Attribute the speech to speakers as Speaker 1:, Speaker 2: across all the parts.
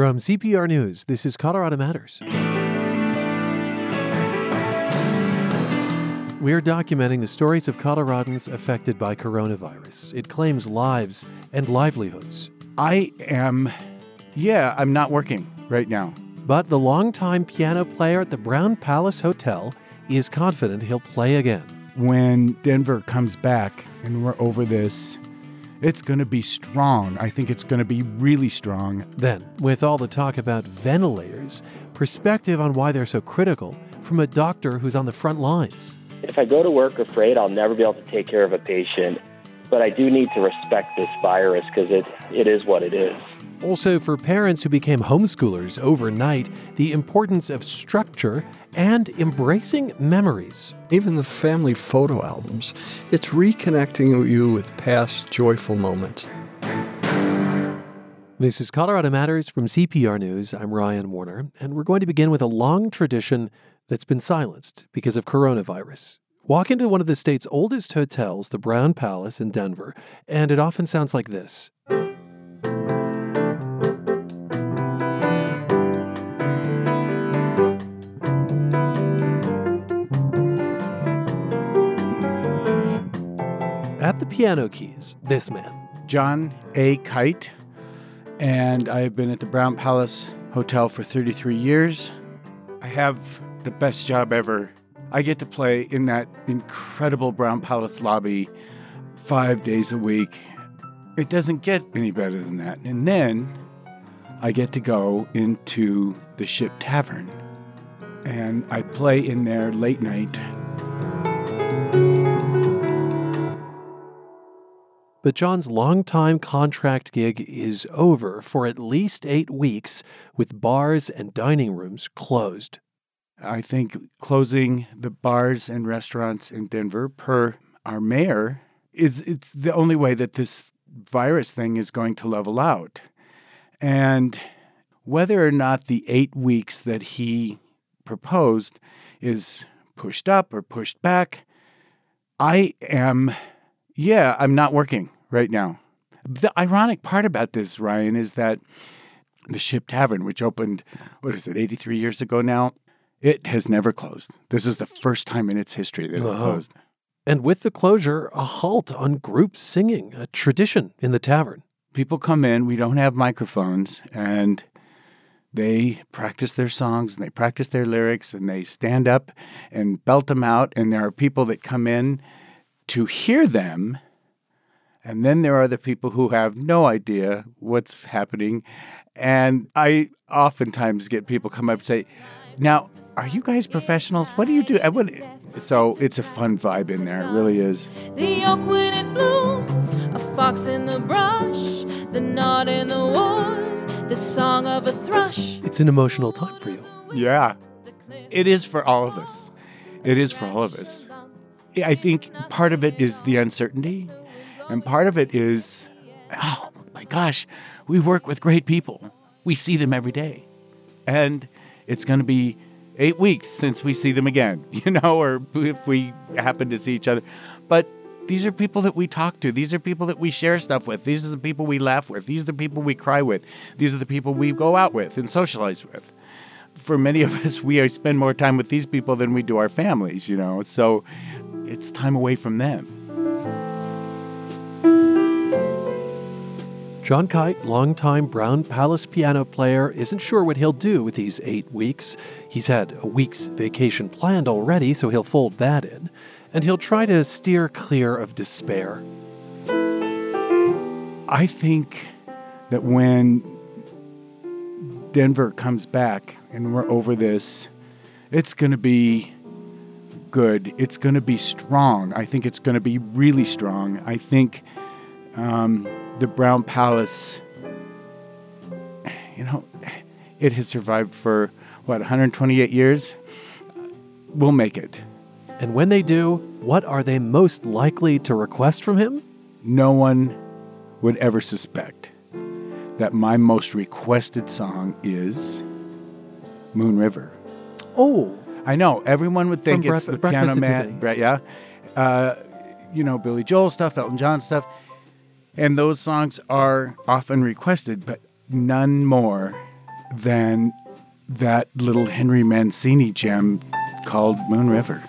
Speaker 1: From CPR News, this is Colorado Matters. We're documenting the stories of Coloradans affected by coronavirus. It claims lives and livelihoods.
Speaker 2: I am, yeah, I'm not working right now.
Speaker 1: But the longtime piano player at the Brown Palace Hotel is confident he'll play again.
Speaker 2: When Denver comes back and we're over this, it's going to be strong. I think it's going to be really strong.
Speaker 1: Then, with all the talk about ventilators, perspective on why they're so critical from a doctor who's on the front lines.
Speaker 3: If I go to work afraid I'll never be able to take care of a patient, but I do need to respect this virus because it, it is what it is.
Speaker 1: Also, for parents who became homeschoolers overnight, the importance of structure and embracing memories.
Speaker 4: Even the family photo albums, it's reconnecting you with past joyful moments.
Speaker 1: This is Colorado Matters from CPR News. I'm Ryan Warner, and we're going to begin with a long tradition that's been silenced because of coronavirus. Walk into one of the state's oldest hotels, the Brown Palace in Denver, and it often sounds like this. Piano keys, this man.
Speaker 2: John A. Kite, and I've been at the Brown Palace Hotel for 33 years. I have the best job ever. I get to play in that incredible Brown Palace lobby five days a week. It doesn't get any better than that. And then I get to go into the Ship Tavern and I play in there late night.
Speaker 1: But John's longtime contract gig is over for at least eight weeks, with bars and dining rooms closed.
Speaker 2: I think closing the bars and restaurants in Denver, per our mayor, is it's the only way that this virus thing is going to level out. And whether or not the eight weeks that he proposed is pushed up or pushed back, I am yeah, I'm not working right now. The ironic part about this, Ryan, is that the Ship Tavern, which opened, what is it, 83 years ago now, it has never closed. This is the first time in its history that it
Speaker 1: Uh-huh.
Speaker 2: closed.
Speaker 1: And with the closure, a halt on group singing, a tradition in the tavern.
Speaker 2: People come in, we don't have microphones, and they practice their songs and they practice their lyrics and they stand up and belt them out. And there are people that come in to hear them. And then there are the people who have no idea what's happening. And I oftentimes get people come up and say, Now, are you guys professionals? What do you do? What- So it's a fun vibe in there. It really is.
Speaker 5: The oak when it blooms, a fox in the brush, the knot in the wood, the song of a thrush.
Speaker 1: It's an emotional time for you.
Speaker 2: Yeah. It is for all of us. It is for all of us. I think part of it is the uncertainty, and part of it is, oh my gosh, we work with great people. We see them every day. And it's going to be eight weeks since we see them again, you know, or if we happen to see each other. But these are people that we talk to. These are people that we share stuff with. These are the people we laugh with. These are the people we cry with. These are the people we go out with and socialize with for many of us, we spend more time with these people than we do our families, you know. So it's time away from them.
Speaker 1: John Kite, longtime Brown Palace piano player, isn't sure what he'll do with these eight weeks. He's had a week's vacation planned already, so he'll fold that in. And he'll try to steer clear of despair.
Speaker 2: I think that when Denver comes back and we're over this, it's going to be good. It's going to be strong. I think it's going to be really strong. I think um, the Brown Palace, you know, it has survived for what 128 years. We'll make it.
Speaker 1: And when they do, what are they most likely to request from him?
Speaker 2: No one would ever suspect that my most requested song is Moon River.
Speaker 1: Oh,
Speaker 2: I know everyone would think
Speaker 1: From
Speaker 2: it's the Piano Man, right? Yeah, uh, you know Billy Joel stuff, Elton John stuff, and those songs are often requested, but none more than that little Henry Mancini gem called Moon River.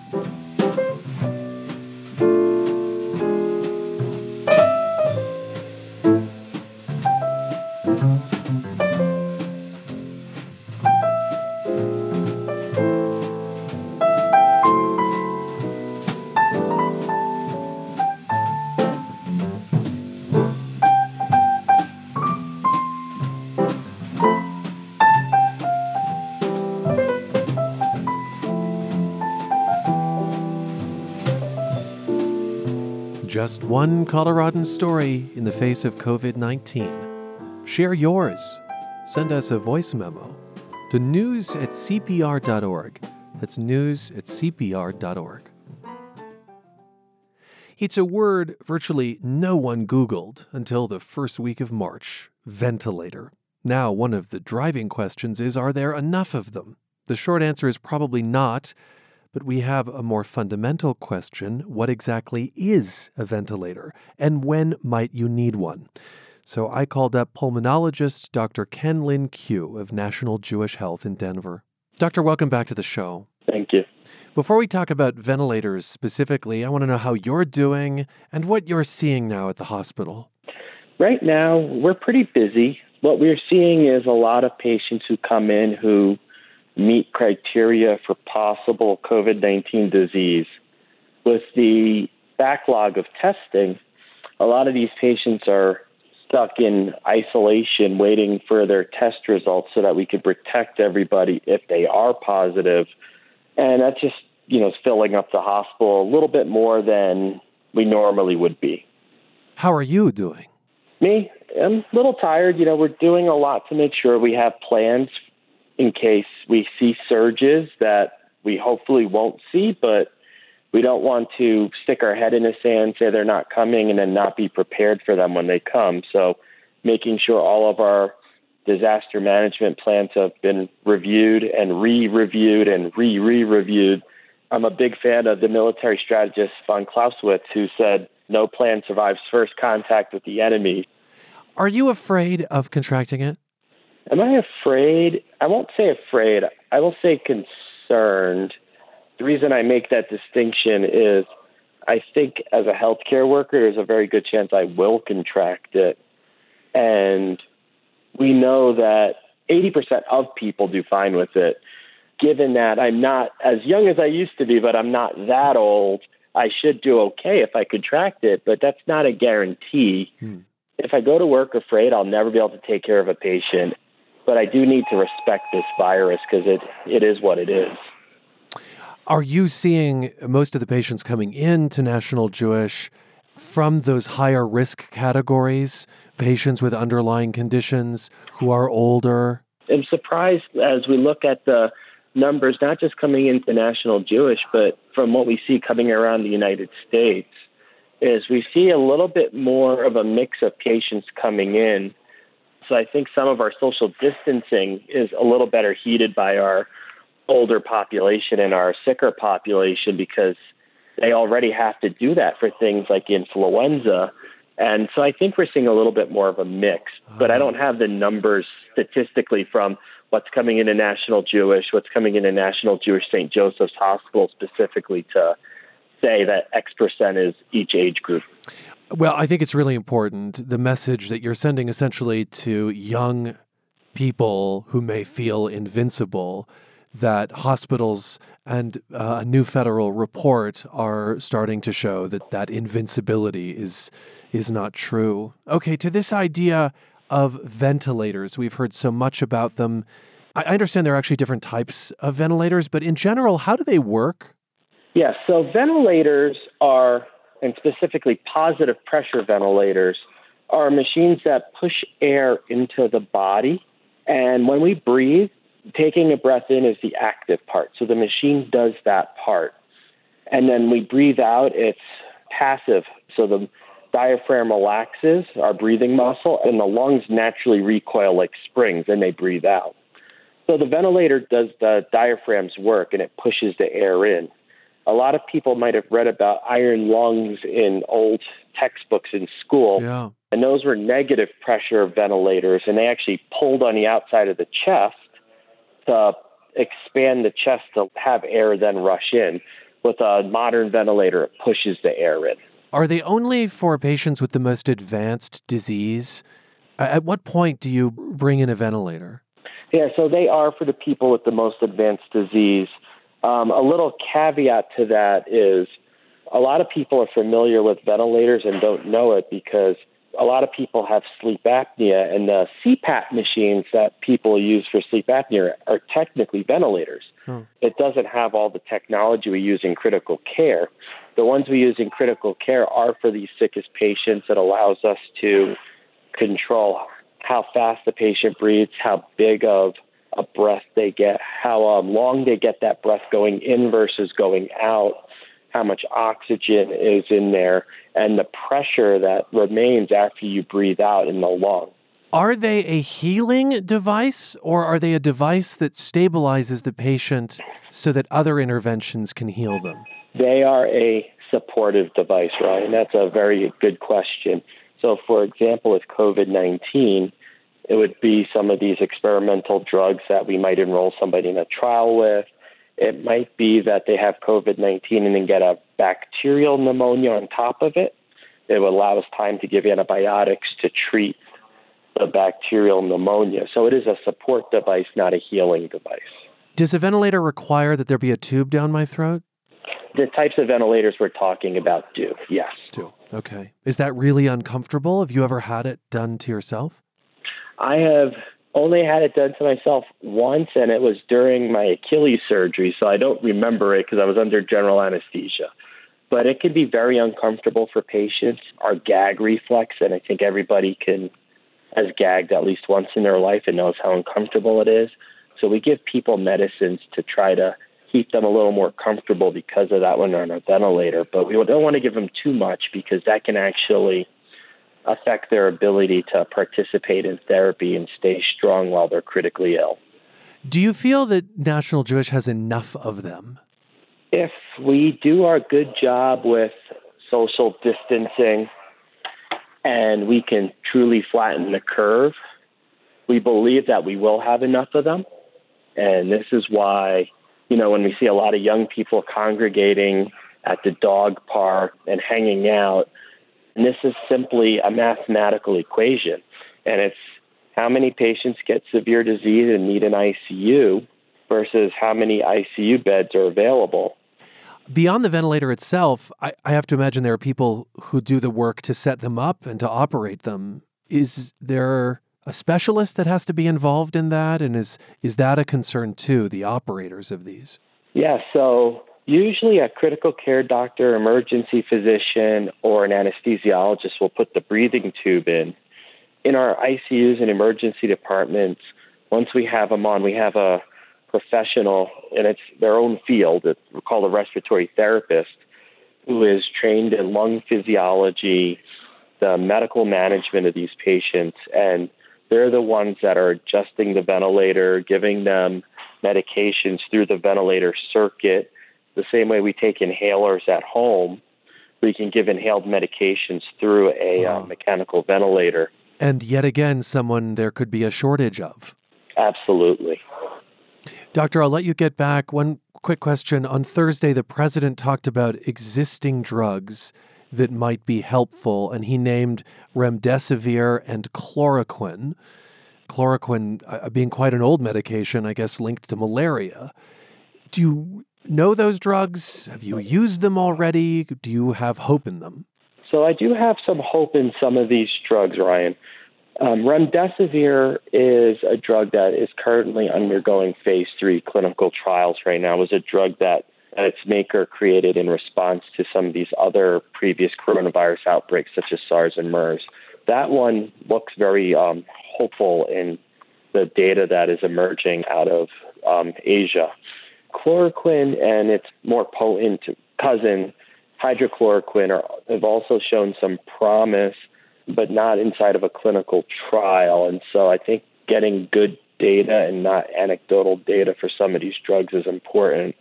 Speaker 1: Just one Coloradan story in the face of COVID 19. Share yours. Send us a voice memo to news at CPR.org. That's news at CPR.org. It's a word virtually no one Googled until the first week of March ventilator. Now, one of the driving questions is are there enough of them? The short answer is probably not. But we have a more fundamental question what exactly is a ventilator, and when might you need one? So I called up pulmonologist Dr. Ken Lyn-Kew of National Jewish Health in Denver. Doctor, welcome back to the show.
Speaker 3: Thank you.
Speaker 1: Before we talk about ventilators specifically, I want to know how you're doing and what you're seeing now at the hospital.
Speaker 3: Right now, we're pretty busy. What we're seeing is a lot of patients who come in who meet criteria for possible COVID 19 disease. With the backlog of testing, a lot of these patients are stuck in isolation waiting for their test results so that we could protect everybody if they are positive. And that's just, you know, filling up the hospital a little bit more than we normally would be.
Speaker 1: How are you doing?
Speaker 3: Me, I'm a little tired. You know, we're doing a lot to make sure we have plans in case we see surges that we hopefully won't see, but we don't want to stick our head in the sand, say they're not coming, and then not be prepared for them when they come. So, making sure all of our disaster management plans have been reviewed and re reviewed and re re reviewed. I'm a big fan of the military strategist von Clausewitz, who said, No plan survives first contact with the enemy.
Speaker 1: Are you afraid of contracting it?
Speaker 3: Am I afraid? I won't say afraid. I will say concerned. The reason I make that distinction is I think as a healthcare worker, there's a very good chance I will contract it. And we know that 80% of people do fine with it. Given that I'm not as young as I used to be, but I'm not that old, I should do okay if I contract it, but that's not a guarantee. Hmm. If I go to work afraid I'll never be able to take care of a patient, but I do need to respect this virus because it, it is what it is.
Speaker 1: Are you seeing most of the patients coming in to National Jewish from those higher risk categories, patients with underlying conditions who are older?
Speaker 3: I'm surprised as we look at the numbers, not just coming into National Jewish, but from what we see coming around the United States, is we see a little bit more of a mix of patients coming in so I think some of our social distancing is a little better heeded by our older population and our sicker population because they already have to do that for things like influenza. And so I think we're seeing a little bit more of a mix, but I don't have the numbers statistically from what's coming into National Jewish, what's coming into National Jewish St. Joseph's Hospital specifically to say that X percent is each age group.
Speaker 1: Well, I think it's really important the message that you're sending essentially to young people who may feel invincible that hospitals and uh, a new federal report are starting to show that that invincibility is is not true. Okay, to this idea of ventilators, we've heard so much about them. I understand there are actually different types of ventilators, but in general, how do they work?
Speaker 3: Yes, yeah, so ventilators are and specifically positive pressure ventilators, are machines that push air into the body. And when we breathe, taking a breath in is the active part. So the machine does that part. And then we breathe out, it's passive. So the diaphragm relaxes, our breathing muscle, and the lungs naturally recoil like springs and they breathe out. So the ventilator does the diaphragm's work and it pushes the air in a lot of people might have read about iron lungs in old textbooks in school.
Speaker 1: Yeah.
Speaker 3: And those were negative pressure ventilators, and they actually pulled on the outside of the chest to expand the chest to have air then rush in. With a modern ventilator, it pushes the air in.
Speaker 1: Are they only for patients with the most advanced disease? At what point do you bring in a ventilator?
Speaker 3: Yeah, so they are for the people with the most advanced disease. Um, a little caveat to that is a lot of people are familiar with ventilators and don't know it because a lot of people have sleep apnea, and the CPAP machines that people use for sleep apnea are technically ventilators. Oh. It doesn't have all the technology we use in critical care. The ones we use in critical care are for these sickest patients. It allows us to control how fast the patient breathes, how big of a breath they get, how um, long they get that breath going in versus going out, how much oxygen is in there, and the pressure that remains after you breathe out in the lung.
Speaker 1: Are they a healing device or are they a device that stabilizes the patient so that other interventions can heal them?
Speaker 3: They are a supportive device, Ryan. That's a very good question. So, for example, with COVID 19, it would be some of these experimental drugs that we might enroll somebody in a trial with. It might be that they have COVID 19 and then get a bacterial pneumonia on top of it. It would allow us time to give antibiotics to treat the bacterial pneumonia. So it is a support device, not a healing device.
Speaker 1: Does a ventilator require that there be a tube down my throat?
Speaker 3: The types of ventilators we're talking about do, yes.
Speaker 1: Do. Okay. Is that really uncomfortable? Have you ever had it done to yourself?
Speaker 3: I have only had it done to myself once, and it was during my Achilles surgery, so I don't remember it because I was under general anesthesia. But it can be very uncomfortable for patients. Our gag reflex, and I think everybody can has gagged at least once in their life and knows how uncomfortable it is. So we give people medicines to try to keep them a little more comfortable because of that when they're on a ventilator. But we don't want to give them too much because that can actually affect their ability to participate in therapy and stay strong while they're critically ill.
Speaker 1: Do you feel that National Jewish has enough of them?
Speaker 3: If we do our good job with social distancing and we can truly flatten the curve, we believe that we will have enough of them. And this is why you know, when we see a lot of young people congregating at the dog park and hanging out, and this is simply a mathematical equation. And it's how many patients get severe disease and need an ICU versus how many ICU beds are available.
Speaker 1: Beyond the ventilator itself, I, I have to imagine there are people who do the work to set them up and to operate them. Is there a specialist that has to be involved in that? And is, is that a concern too, the operators of these?
Speaker 3: Yeah, so usually a critical care doctor, emergency physician, or an anesthesiologist will put the breathing tube in. In our ICUs and emergency departments, once we have them on, we have a professional, and it's their own field, we call a respiratory therapist, who is trained in lung physiology, the medical management of these patients, and they're the ones that are adjusting the ventilator, giving them medications through the ventilator circuit. The same way we take inhalers at home, we can give inhaled medications through a uh, wow. uh, mechanical ventilator.
Speaker 1: And yet again, someone there could be a shortage of.
Speaker 3: Absolutely.
Speaker 1: Doctor, I'll let you get back. One quick question. On Thursday, the president talked about existing drugs that might be helpful, and he named remdesivir and chloroquine. Chloroquine uh, being quite an old medication, I guess, linked to malaria. Do you know those drugs? Have you used them already? Do you have hope in them?
Speaker 3: So I do have some hope in some of these drugs, Ryan. Um, remdesivir is a drug that is currently undergoing phase three clinical trials right now. It was a drug that its maker created in response to some of these other previous coronavirus outbreaks, such as SARS and MERS. That one looks very um, hopeful in the data that is emerging out of um, Asia. Chloroquine and its more potent cousin, hydrochloroquine, are, have also shown some promise, but not inside of a clinical trial. And so I think getting good data and not anecdotal data for some of these drugs is important.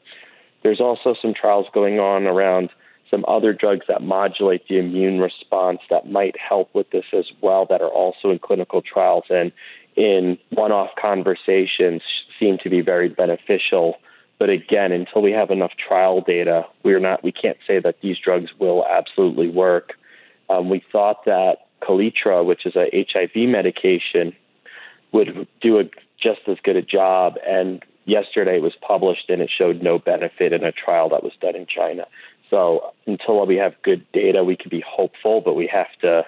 Speaker 3: There's also some trials going on around some other drugs that modulate the immune response that might help with this as well that are also in clinical trials and in one off conversations seem to be very beneficial. But again, until we have enough trial data, we're not we can't say that these drugs will absolutely work. Um, we thought that Kaletra, which is a HIV medication, would do a, just as good a job. And yesterday it was published and it showed no benefit in a trial that was done in China. So until we have good data, we can be hopeful, but we have to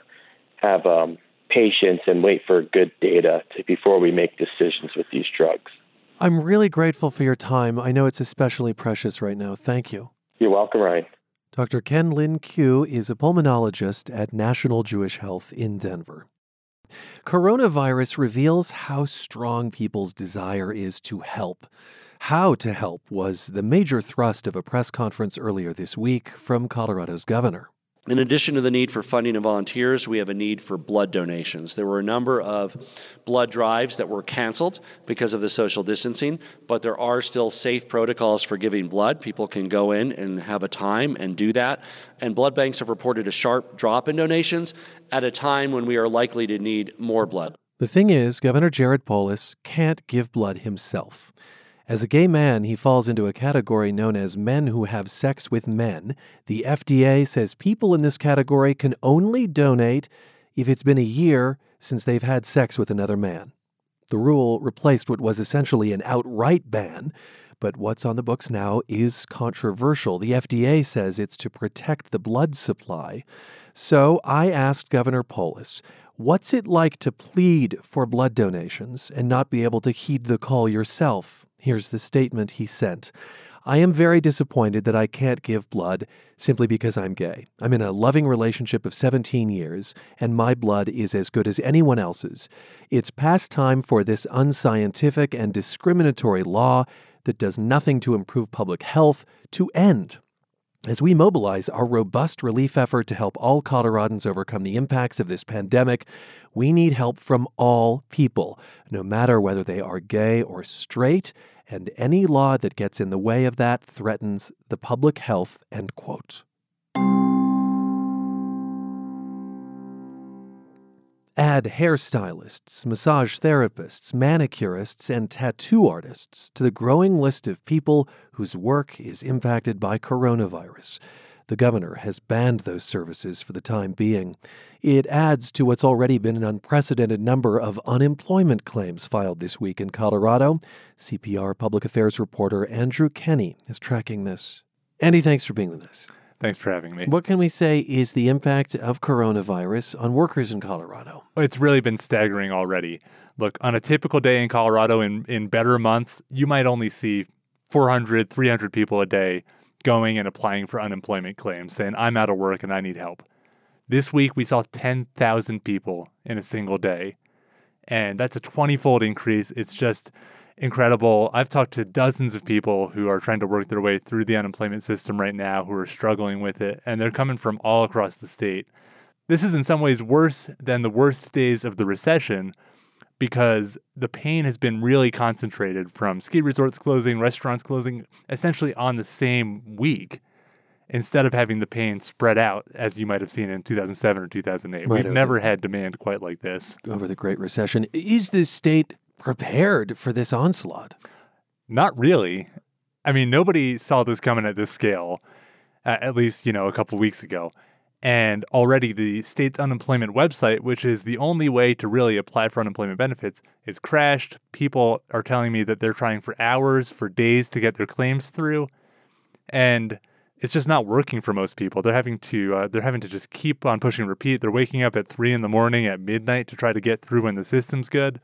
Speaker 3: have um, patience and wait for good data to, before we make decisions with these drugs.
Speaker 1: I'm really grateful for your time. I know it's especially precious right now. Thank you.
Speaker 3: You're welcome, Ryan.
Speaker 1: Dr. Ken Lyn-Kew is a pulmonologist at National Jewish Health in Denver. Coronavirus reveals how strong people's desire is to help. How to help was the major thrust of a press conference earlier this week from Colorado's governor.
Speaker 6: In addition to the need for funding and volunteers, we have a need for blood donations. There were a number of blood drives that were canceled because of the social distancing, but there are still safe protocols for giving blood. People can go in and have a time and do that. And blood banks have reported a sharp drop in donations at a time when we are likely to need more blood.
Speaker 1: The thing is, Governor Jared Polis can't give blood himself. As a gay man, he falls into a category known as men who have sex with men. The FDA says people in this category can only donate if it's been a year since they've had sex with another man. The rule replaced what was essentially an outright ban, but what's on the books now is controversial. The FDA says it's to protect the blood supply. So I asked Governor Polis, what's it like to plead for blood donations and not be able to heed the call yourself? Here's the statement he sent. I am very disappointed that I can't give blood simply because I'm gay. I'm in a loving relationship of 17 years, and my blood is as good as anyone else's. It's past time for this unscientific and discriminatory law that does nothing to improve public health to end. As we mobilize our robust relief effort to help all Coloradans overcome the impacts of this pandemic, we need help from all people, no matter whether they are gay or straight and any law that gets in the way of that threatens the public health, end quote. Add hairstylists, massage therapists, manicurists, and tattoo artists to the growing list of people whose work is impacted by coronavirus. The governor has banned those services for the time being. It adds to what's already been an unprecedented number of unemployment claims filed this week in Colorado. CPR public affairs reporter Andrew Kenney is tracking this. Andy, thanks for being with us.
Speaker 7: Thanks for having me.
Speaker 1: What can we say is the impact of coronavirus on workers in Colorado?
Speaker 7: It's really been staggering already. Look, on a typical day in Colorado in, in better months, you might only see 400, 300 people a day going and applying for unemployment claims, saying, I'm out of work and I need help. This week, we saw 10,000 people in a single day. And that's a 20 fold increase. It's just incredible. I've talked to dozens of people who are trying to work their way through the unemployment system right now who are struggling with it, and they're coming from all across the state. This is in some ways worse than the worst days of the recession because the pain has been really concentrated from ski resorts closing, restaurants closing, essentially on the same week instead of having the pain spread out as you might have seen in 2007 or 2008. Right, We've never had demand quite like this.
Speaker 1: Over the Great Recession. Is the state prepared for this onslaught?
Speaker 7: Not really. I mean, nobody saw this coming at this scale, at least, you know, a couple weeks ago. And already the state's unemployment website, which is the only way to really apply for unemployment benefits, is crashed. People are telling me that they're trying for hours, for days to get their claims through. And it's just not working for most people. They're having to uh, they're having to just keep on pushing repeat. They're waking up at three in the morning at midnight to try to get through when the system's good.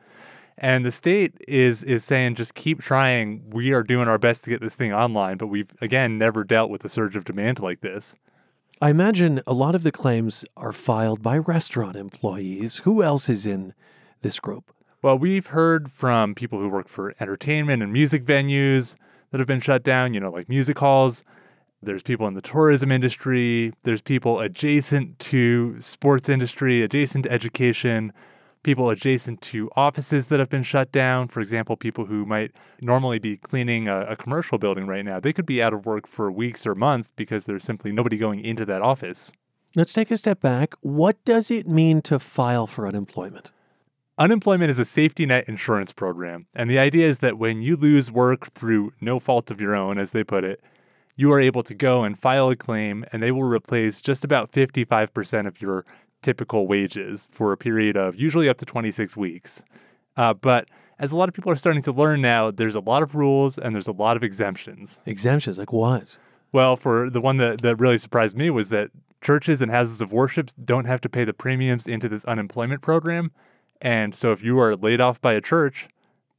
Speaker 7: And the state is is saying just keep trying. We are doing our best to get this thing online, but we've again never dealt with a surge of demand like this.
Speaker 1: I imagine a lot of the claims are filed by restaurant employees. Who else is in this group?
Speaker 7: Well, we've heard from people who work for entertainment and music venues that have been shut down, you know, like music halls. There's people in the tourism industry. There's people adjacent to sports industry, adjacent to education. People adjacent to offices that have been shut down. For example, people who might normally be cleaning a, a, commercial building right now, they could be out of work for weeks or months because there's simply nobody going into that office.
Speaker 1: Let's take a step back. What does it mean to file for unemployment?
Speaker 7: Unemployment is a safety net insurance program, and the idea is that when you lose work through no fault of your own, as they put it, you are able to go and file a claim, and they will replace just about 55% of your typical wages for a period of usually up to 26 weeks. Uh, but as a lot of people are starting to learn now, there's a lot of rules and there's a lot of exemptions.
Speaker 1: Exemptions like what?
Speaker 7: Well, for the one that, that really surprised me was that churches and houses of worship don't have to pay the premiums into this unemployment program. And so if you are laid off by a church,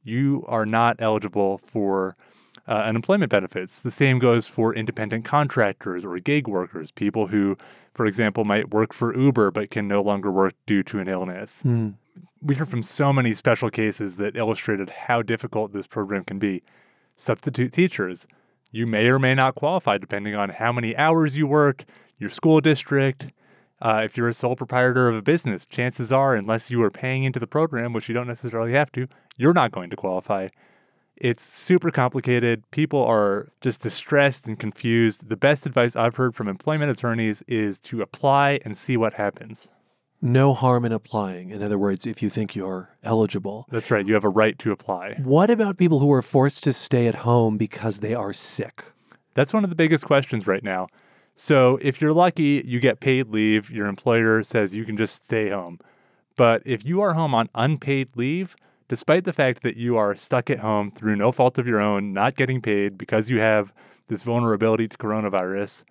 Speaker 7: you are not eligible for uh, unemployment benefits. The same goes for independent contractors or gig workers, people who, for example, might work for Uber but can no longer work due to an illness.
Speaker 1: Mm.
Speaker 7: We hear from so many special cases that illustrated how difficult this program can be. Substitute teachers, you may or may not qualify depending on how many hours you work, your school district. Uh, if you're a sole proprietor of a business, chances are, unless you are paying into the program, which you don't necessarily have to, you're not going to qualify. It's super complicated. People are just distressed and confused. The best advice I've heard from employment attorneys is to apply and see what happens.
Speaker 1: No harm in applying. In other words, if you think you're eligible.
Speaker 7: That's right. You have a right to apply.
Speaker 1: What about people who are forced to stay at home because they are sick?
Speaker 7: That's one of the biggest questions right now. So, if you're lucky, you get paid leave. Your employer says you can just stay home. But if you are home on unpaid leave, despite the fact that you are stuck at home through no fault of your own, not getting paid because you have this vulnerability to coronavirus,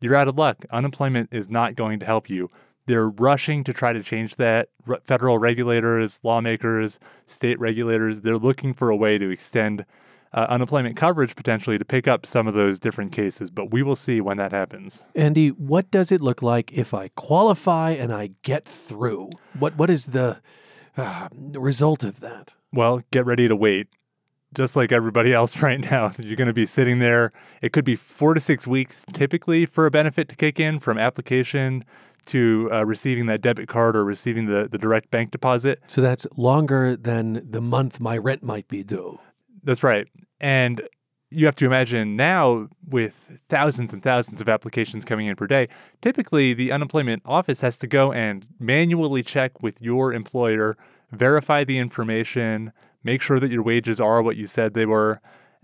Speaker 7: you're out of luck. Unemployment is not going to help you. They're rushing to try to change that. federal regulators, lawmakers, state regulators, they're looking for a way to extend uh, unemployment coverage potentially to pick up some of those different cases, but we will see when that happens.
Speaker 1: Andy, what does it look like if I qualify and I get through? What what is the uh, result of that?
Speaker 7: Well, get ready to wait. Just like everybody else right now, you're going to be sitting there. It could be four to six weeks typically for a benefit to kick in from application to uh, receiving that debit card or receiving the, the direct bank deposit.
Speaker 1: So that's longer than the month my rent might be due.
Speaker 7: That's right. And you have to imagine now with thousands and thousands of applications coming in per day, typically the unemployment office has to go and manually check with your employer, verify the information, make sure that your wages are what you said they were.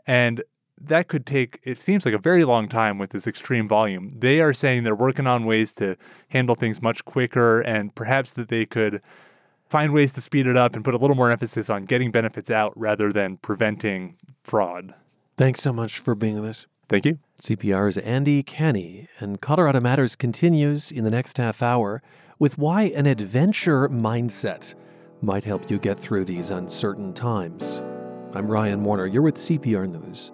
Speaker 7: And that could take, it seems like a very long time with this extreme volume. They are saying they're working on ways to handle things much quicker and perhaps that they could find ways to speed it up and put a little more emphasis on getting benefits out rather than preventing fraud.
Speaker 1: Thanks so much for being with us.
Speaker 7: Thank you.
Speaker 1: CPR's Andy Kenney, and Colorado Matters continues in the next half hour with why an adventure mindset might help you get through these uncertain times. I'm Ryan Warner. You're with CPR News.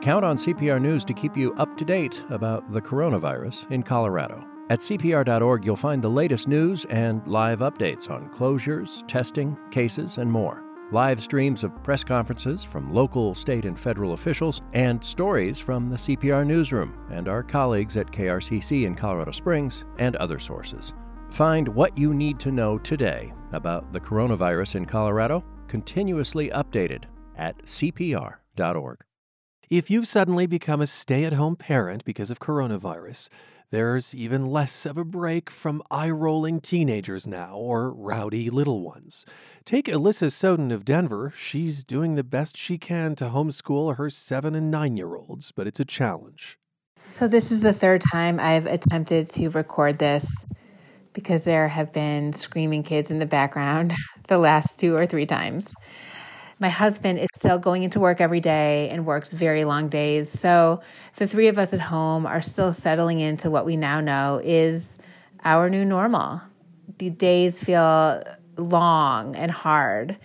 Speaker 8: Count on CPR News to keep you up to date about the coronavirus in Colorado. At CPR.org, you'll find the latest news and live updates on closures, testing, cases, and more. Live streams of press conferences from local, state, and federal officials, and stories from the CPR newsroom and our colleagues at KRCC in Colorado Springs and other sources. Find what you need to know today about the coronavirus in Colorado, continuously updated at CPR.org.
Speaker 1: If you've suddenly become a stay at home parent because of coronavirus, there's even less of a break from eye rolling teenagers now or rowdy little ones. Take Alyssa Soden of Denver. She's doing the best she can to homeschool her seven and nine year olds, but it's a challenge.
Speaker 9: So, this is the third time I've attempted to record this because there have been screaming kids in the background the last two or three times. My husband is still going into work every day and works very long days. So the three of us at home are still settling into what we now know is our new normal. The days feel long and hard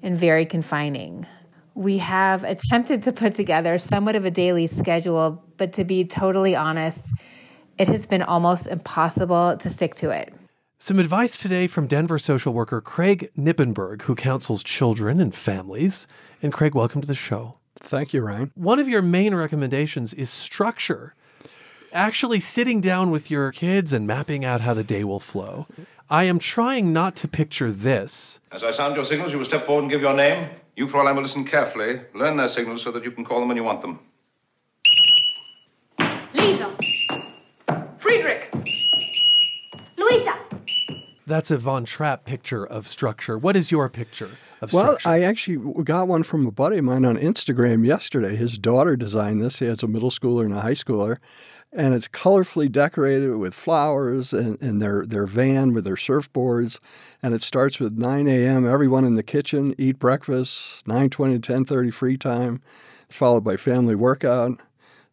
Speaker 9: and very confining. We have attempted to put together somewhat of a daily schedule, but to be totally honest, it has been almost impossible to stick to it.
Speaker 1: Some advice today from Denver social worker Craig Knippenberg, who counsels children and families. And Craig, welcome to the show.
Speaker 4: Thank you, Ryan.
Speaker 1: One of your main recommendations is structure. actually sitting down with your kids and mapping out how the day will flow. I am trying not to picture this.
Speaker 10: As I sound your signals, you will step forward and give your name. You, Fräulein, will listen carefully. Learn their signals so that you can call them when you want them.
Speaker 11: Liesl. Friedrich.
Speaker 1: That's a Von Trapp picture of structure. What is your picture of
Speaker 4: Well,
Speaker 1: structure?
Speaker 4: Well, I actually got one from a buddy of mine on Instagram yesterday. His daughter designed this. He has a middle schooler and a high schooler. And it's colorfully decorated with flowers and, and their, their van with their surfboards. And it starts with 9 a.m. Everyone in the kitchen eat breakfast, 9.20 to 10.30 free time, followed by family workout,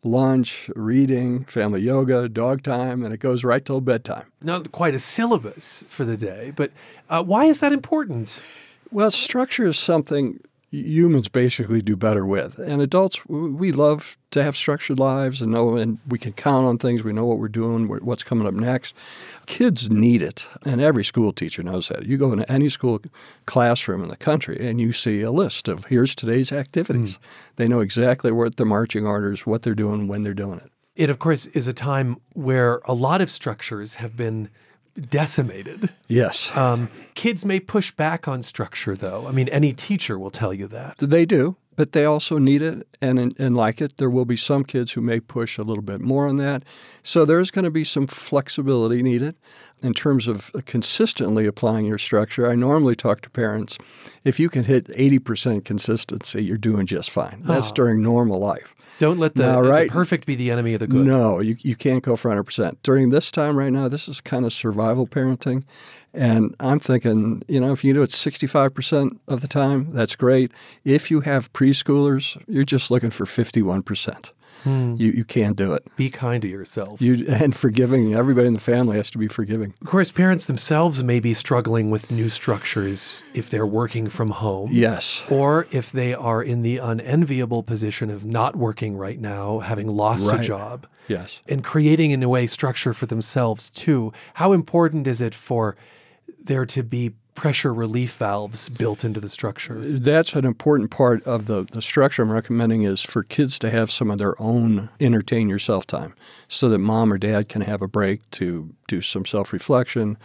Speaker 4: lunch, reading, family yoga, dog time, and it goes right till bedtime.
Speaker 1: Not quite a syllabus for the day, but uh, why is that important?
Speaker 4: Well, structure is something humans basically do better with. And adults, we love to have structured lives and know, and we can count on things. We know what we're doing, what's coming up next. Kids need it, and every school teacher knows that. You go into any school classroom in the country, and you see a list of here's today's activities. Hmm. They know exactly what the marching orders, what they're doing, when they're doing it.
Speaker 1: It, of course, is a time where a lot of structures have been decimated.
Speaker 4: Yes.
Speaker 1: Um, kids may push back on structure, though. I mean, any teacher will tell you that.
Speaker 4: They do, but they also need it and, and like it. There will be some kids who may push a little bit more on that. So there's going to be some flexibility needed in terms of uh, consistently applying your structure. I normally talk to parents if you can hit 80% consistency, you're doing just fine. That's
Speaker 1: Oh.
Speaker 4: during normal life.
Speaker 1: Don't let the,
Speaker 4: Now,
Speaker 1: the perfect be the enemy of the good.
Speaker 4: No, you, you can't go for 100%. During this time right now, this is kind of survival parenting. And I'm thinking, you know, if you do it 65% of the time, that's great. If you have preschoolers, you're just looking for 51%.
Speaker 1: Hmm.
Speaker 4: You, you can't do it.
Speaker 1: Be kind to yourself.
Speaker 4: You, and forgiving, everybody in the family has to be forgiving.
Speaker 1: Of course, parents themselves may be struggling with new structures if they're working from home.
Speaker 4: Yes.
Speaker 1: Or if they are in the unenviable position of not working right now, having lost a job.
Speaker 4: Yes.
Speaker 1: And creating, in a way, structure for themselves too. How important is it for there to be pressure relief valves built into the structure?
Speaker 4: That's an important part of the, the structure I'm recommending is for kids to have some of their own entertain yourself time so that mom or dad can have a break to do some self reflection,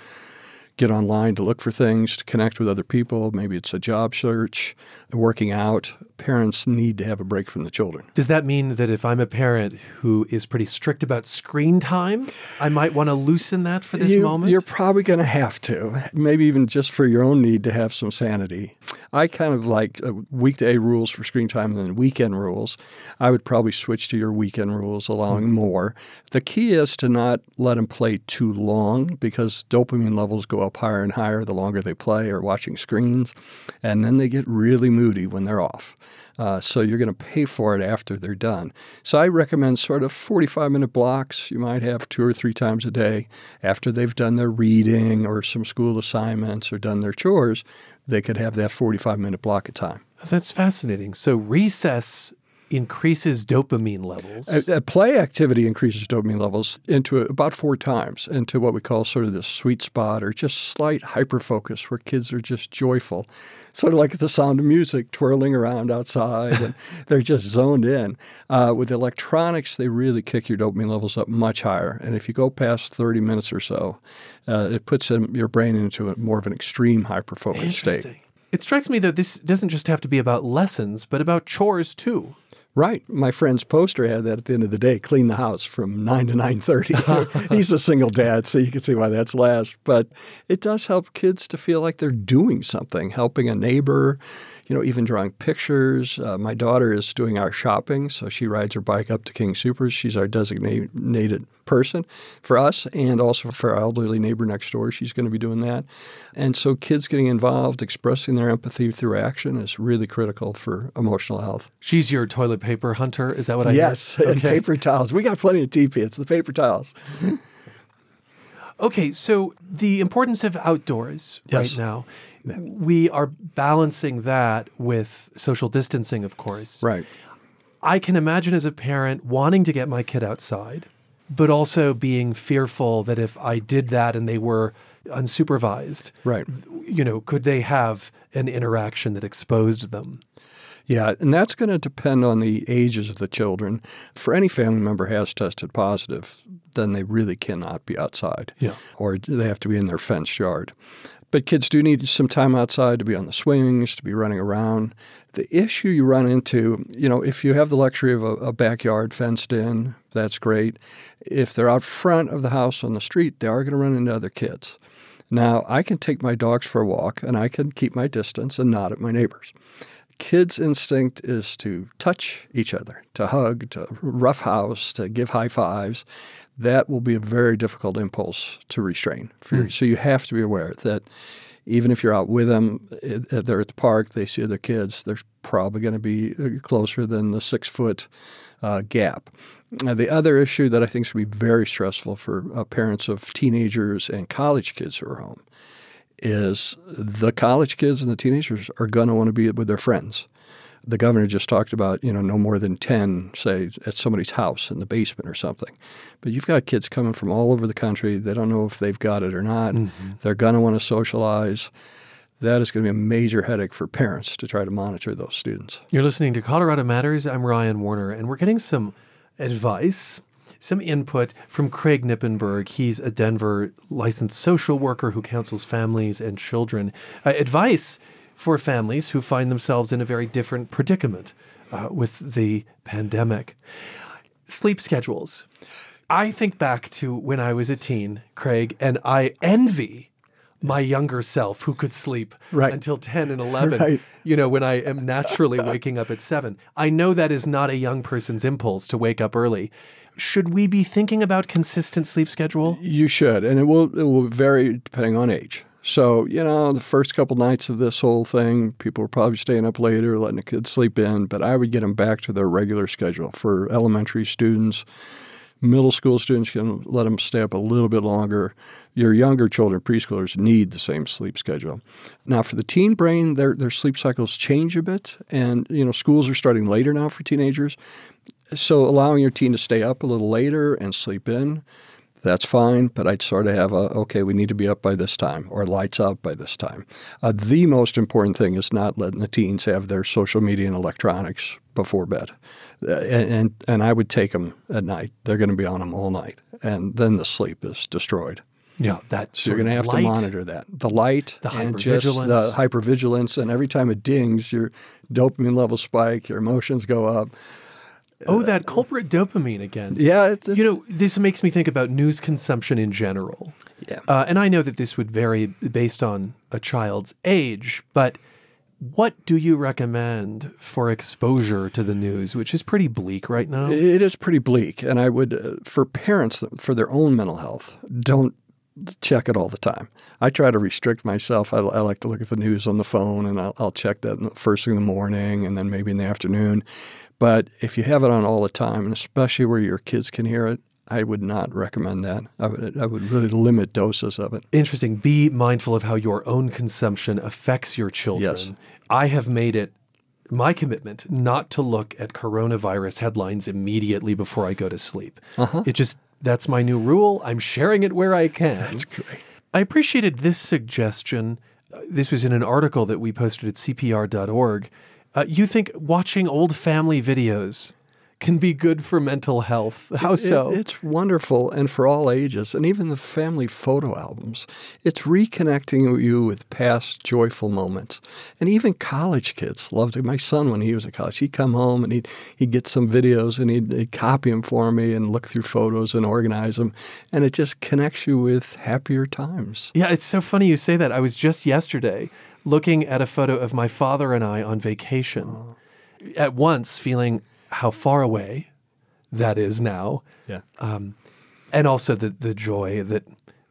Speaker 4: get online to look for things, to connect with other people. Maybe it's a job search, working out. Parents need to have a break from the children.
Speaker 1: Does that mean that if I'm a parent who is pretty strict about screen time, I might want to loosen that for this
Speaker 4: you,
Speaker 1: moment?
Speaker 4: You're probably going to have to, maybe even just for your own need to have some sanity. I kind of like uh, weekday rules for screen time and then weekend rules. I would probably switch to your weekend rules, allowing more. The key is to not let them play too long because dopamine levels go up higher and higher the longer they play or watching screens. And then they get really moody when they're off. Uh, so you're going to pay for it after they're done. So I recommend sort of 45 minute blocks. You might have two or three times a day after they've done their reading or some school assignments or done their chores. They could have that 45 minute block of time.
Speaker 1: That's fascinating. So recess increases dopamine levels.
Speaker 4: A, a play activity increases dopamine levels into about four times into what we call sort of the sweet spot or just slight hyperfocus where kids are just joyful, sort of like the sound of music twirling around outside and they're just zoned in. Uh, with electronics, they really kick your dopamine levels up much higher. And if you go past 30 minutes or so, uh, it puts them, your brain into a, more of an extreme hyperfocus state.
Speaker 1: It strikes me that this doesn't just have to be about lessons, but about chores too.
Speaker 4: Right. My friend's poster had that at the end of the day, clean the house from 9 to 9.30. He's a single dad, so you can see why that's last. But it does help kids to feel like they're doing something, helping a neighbor, you know, even drawing pictures. Uh, my daughter is doing our shopping, so she rides her bike up to King Soopers. She's our designated person for us and also for our elderly neighbor next door. She's going to be doing that. And so kids getting involved, expressing their empathy through action is really critical for emotional health.
Speaker 1: She's your toilet paper hunter. Is that what I
Speaker 4: yes,
Speaker 1: heard?
Speaker 4: and paper towels. We got plenty of TP. It's the paper towels.
Speaker 1: Okay, so the importance of outdoors
Speaker 4: Yes.
Speaker 1: right now. Mm-hmm. We are balancing that with social distancing, of course.
Speaker 4: Right.
Speaker 1: I can imagine as a parent wanting to get my kid outside, but also being fearful that if I did that and they were unsupervised,
Speaker 4: Right.
Speaker 1: you know, could they have an interaction that exposed them?
Speaker 4: Yeah, and that's going to depend on the ages of the children. For any family member has tested positive, then they really cannot be outside.
Speaker 1: Yeah.
Speaker 4: Or they have to be in their fenced yard. But kids do need some time outside to be on the swings, to be running around. The issue you run into, you know, if you have the luxury of a, a backyard fenced in, that's great. If they're out front of the house on the street, they are going to run into other kids. Now, I can take my dogs for a walk and I can keep my distance and nod at my neighbors. Kids' instinct is to touch each other, to hug, to roughhouse, to give high fives. That will be a very difficult impulse to restrain. For you. So you have to be aware that even if you're out with them, they're at the park, they see other kids, there's probably going to be uh, closer than the six foot uh, gap. Now, the other issue that I think is going to be very stressful for uh, parents of teenagers and college kids who are home is the college kids and the teenagers are going to want to be with their friends. The governor just talked about, you know, no more than 10, say, at somebody's house in the basement or something. But you've got kids coming from all over the country. They don't know if they've got it or not. Mm-hmm. They're going to want to socialize. That is going to be a major headache for parents to try to monitor those students.
Speaker 1: You're listening to Colorado Matters. I'm Ryan Warner, and we're getting some advice, some input from Craig Knippenberg. He's a Denver licensed social worker who counsels families and children. Uh, advice for families who find themselves in a very different predicament uh, with the pandemic. Sleep schedules. I think back to when I was a teen, Craig, and I envy my younger self who could sleep
Speaker 4: Right.
Speaker 1: until 10 and 11
Speaker 4: Right.
Speaker 1: you know when i am naturally waking up at 7 i know that is not a young person's impulse to wake up early should we be thinking about consistent sleep schedule
Speaker 4: You should, and it will it will vary depending on age. So you know, the first couple nights of this whole thing, people were probably staying up later, letting the kids sleep in. But I would get them back to their regular schedule. For elementary students, middle school students can let them stay up a little bit longer. Your younger children, preschoolers, need the same sleep schedule. Now, for the teen brain, their their sleep cycles change a bit, and you know, schools are starting later now for teenagers. So allowing your teen to stay up a little later and sleep in, that's fine. But I'd sort of have a okay, we need to be up by this time or lights out by this time. Uh, the most important thing is not letting the teens have their social media and electronics before bed, Uh, and and, I would take them at night. They're going to be on them all night, and then the sleep is destroyed.
Speaker 1: yeah that
Speaker 4: So you're going to have to monitor that. The light,
Speaker 1: The
Speaker 4: and
Speaker 1: hypervigilance.
Speaker 4: the hypervigilance, and every time it dings, your dopamine levels spike, your emotions go up.
Speaker 1: Oh that culprit dopamine again.
Speaker 4: Yeah, it's,
Speaker 1: you know this makes me think about news consumption in general.
Speaker 4: Yeah.
Speaker 1: uh, and i know that this would vary based on a child's age but what do you recommend for exposure to the news which is pretty bleak right now?
Speaker 4: It is pretty bleak, and I would, uh, for parents, for their own mental health, don't check it all the time. I try to restrict myself. I, I like to look at the news on the phone, and I'll, I'll check that first thing in the morning, and then maybe in the afternoon. But if you have it on all the time, and especially where your kids can hear it, I would not recommend that. I would, I would really limit doses of it.
Speaker 1: Interesting. Be mindful of how your own consumption affects your children.
Speaker 4: Yes.
Speaker 1: I have made it my commitment not to look at coronavirus headlines immediately before I go to sleep.
Speaker 4: Uh-huh.
Speaker 1: It just, that's my new rule. I'm sharing it where I can.
Speaker 4: That's great.
Speaker 1: I appreciated this suggestion. Uh, This was in an article that we posted at cpr.org. Uh, you think watching old family videos can be good for mental health? How
Speaker 4: It-
Speaker 1: so?
Speaker 4: it's wonderful and for all ages, and even the family photo albums. It's reconnecting you with past joyful moments. And even college kids loved it. My son, when he was at college, he'd come home and he'd, he'd get some videos and he'd, he'd copy them for me and look through photos and organize them. And it just connects you with happier times.
Speaker 1: Yeah, it's so funny you say that. I was just yesterday looking at a photo of my father and I on vacation, oh. at once feeling how far away that is now,
Speaker 4: Yeah.
Speaker 1: and also the, the joy that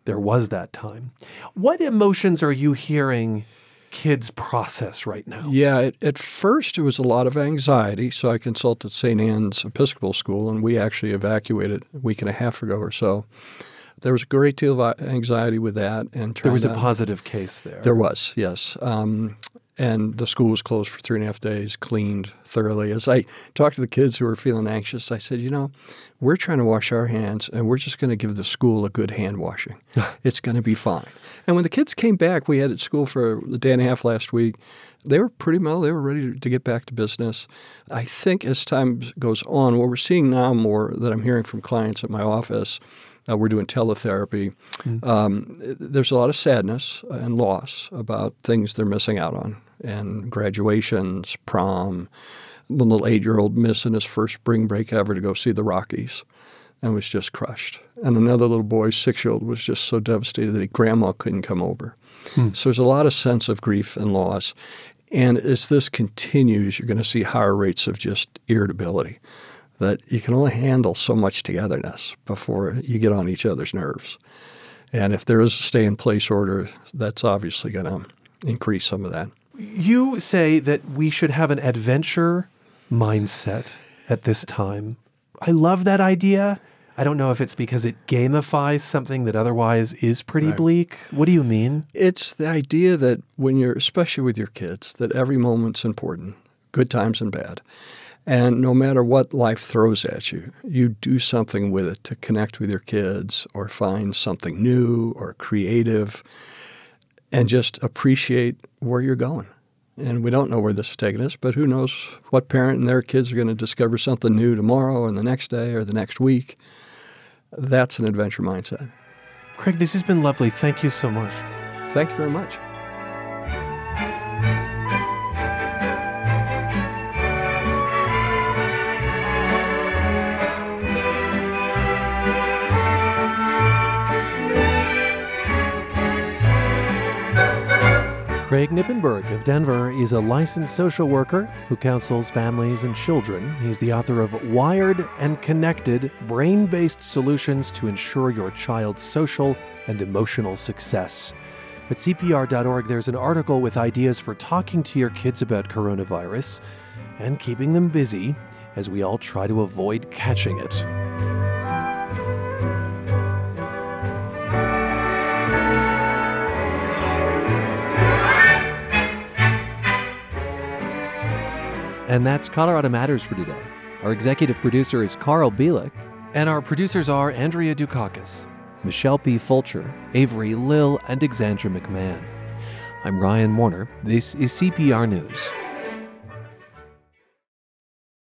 Speaker 1: there was that time. What emotions are you hearing kids process right now?
Speaker 4: Yeah, at, at first it was a lot of anxiety. So I consulted St. Anne's Episcopal School, and we actually evacuated a week and a half ago or so. There was a great deal of anxiety with that, and
Speaker 1: There was a positive case there.
Speaker 4: There was, yes. Um, and the school was closed for three and a half days, cleaned thoroughly. As I talked to the kids who were feeling anxious, I said, you know, we're trying to wash our hands and we're just going to give the school a good hand washing. it's going to be fine. And when the kids came back, we had at school for a day and a half last week. They were pretty well, they were ready to get back to business. I think as time goes on, what we're seeing now more that I'm hearing from clients at my office uh, we're doing teletherapy. Mm. Um, there's a lot of sadness and loss about things they're missing out on, and graduations, prom. One little eight-year-old missing his first spring break ever to go see the Rockies, and was just crushed. And another little boy, six-year-old, was just so devastated that his grandma couldn't come over. Mm. So there's a lot of sense of grief and loss. And as this continues, you're going to see higher rates of just irritability that you can only handle so much togetherness before you get on each other's nerves. And if there is a stay in place order, that's obviously going to increase some of that.
Speaker 1: You say that we should have an adventure mindset at this time. I love that idea. I don't know if it's because it gamifies something that otherwise is pretty right. bleak. What do you mean?
Speaker 4: It's the idea that when you're, especially with your kids, that every moment's important, good times and bad. And no matter what life throws at you, you do something with it to connect with your kids or find something new or creative and just appreciate where you're going. And we don't know where this is taking us, but who knows what parent and their kids are going to discover something new tomorrow or the next day or the next week. That's an adventure mindset.
Speaker 1: Craig, this has been lovely. Thank you so much.
Speaker 4: Thank you very much.
Speaker 1: Craig Knippenberg of Denver is a licensed social worker who counsels families and children. He's the author of Wired and Connected Brain Based Solutions to Ensure Your Child's Social and Emotional Success. At CPR.org, there's an article with ideas for talking to your kids about coronavirus and keeping them busy as we all try to avoid catching it. And that's Colorado Matters for today. Our executive producer is Carl Bielek, and our producers are Andrea Dukakis, Michelle P. Fulcher, Avery Lill, and Alexandra McMahon. I'm Ryan Warner. This is CPR News.